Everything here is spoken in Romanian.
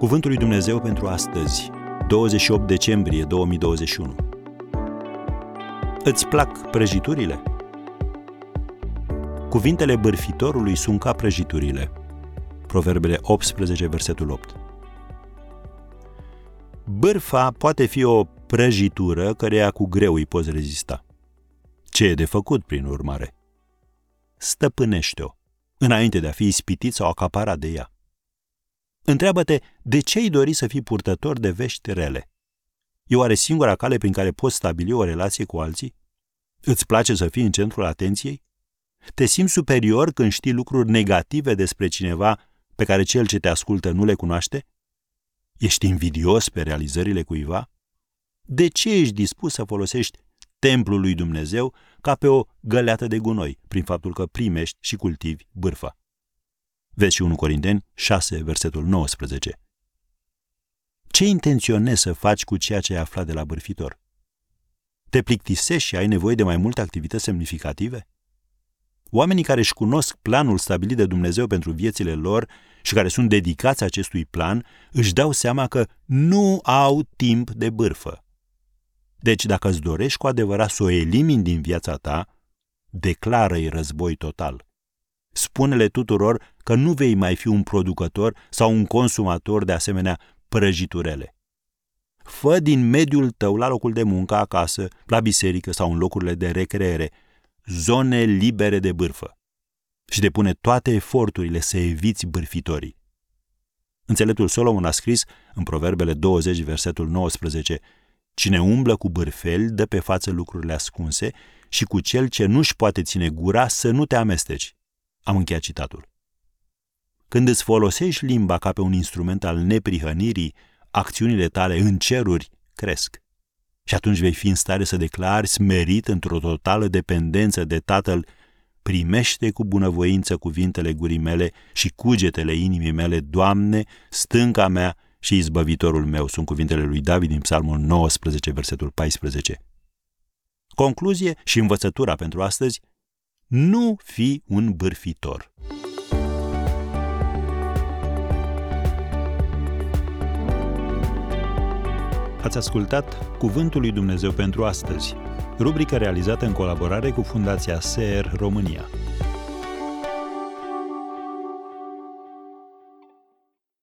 Cuvântul lui Dumnezeu pentru astăzi, 28 decembrie 2021. Îți plac prăjiturile? Cuvintele bârfitorului sunt ca prăjiturile. Proverbele 18, versetul 8. Bârfa poate fi o prăjitură căreia cu greu îi poți rezista. Ce e de făcut, prin urmare? Stăpânește-o, înainte de a fi ispitit sau acaparat de ea. Întreabă-te de ce ai dori să fii purtător de vești rele. E oare singura cale prin care poți stabili o relație cu alții? Îți place să fii în centrul atenției? Te simți superior când știi lucruri negative despre cineva pe care cel ce te ascultă nu le cunoaște? Ești invidios pe realizările cuiva? De ce ești dispus să folosești templul lui Dumnezeu ca pe o găleată de gunoi, prin faptul că primești și cultivi bârfa? Vezi și 1 Corinteni 6, versetul 19. Ce intenționezi să faci cu ceea ce ai aflat de la bârfitor? Te plictisești și ai nevoie de mai multe activități semnificative? Oamenii care își cunosc planul stabilit de Dumnezeu pentru viețile lor și care sunt dedicați acestui plan, își dau seama că nu au timp de bârfă. Deci dacă îți dorești cu adevărat să o elimini din viața ta, declară-i război total. Spune-le tuturor că nu vei mai fi un producător sau un consumator de asemenea prăjiturele. Fă din mediul tău la locul de muncă, acasă, la biserică sau în locurile de recreere, zone libere de bârfă și depune toate eforturile să eviți bârfitorii. Înțeleptul Solomon a scris în Proverbele 20, versetul 19, Cine umblă cu bârfeli dă pe față lucrurile ascunse și cu cel ce nu-și poate ține gura să nu te amesteci. Am încheiat citatul. Când îți folosești limba ca pe un instrument al neprihănirii, acțiunile tale în ceruri cresc. Și atunci vei fi în stare să declari smerit într-o totală dependență de Tatăl, primește cu bunăvoință cuvintele gurii mele și cugetele inimii mele, Doamne, stânca mea și izbăvitorul meu, sunt cuvintele lui David din Psalmul 19, versetul 14. Concluzie și învățătura pentru astăzi, nu fi un bârfitor. Ați ascultat Cuvântul lui Dumnezeu pentru astăzi, rubrica realizată în colaborare cu Fundația SER România.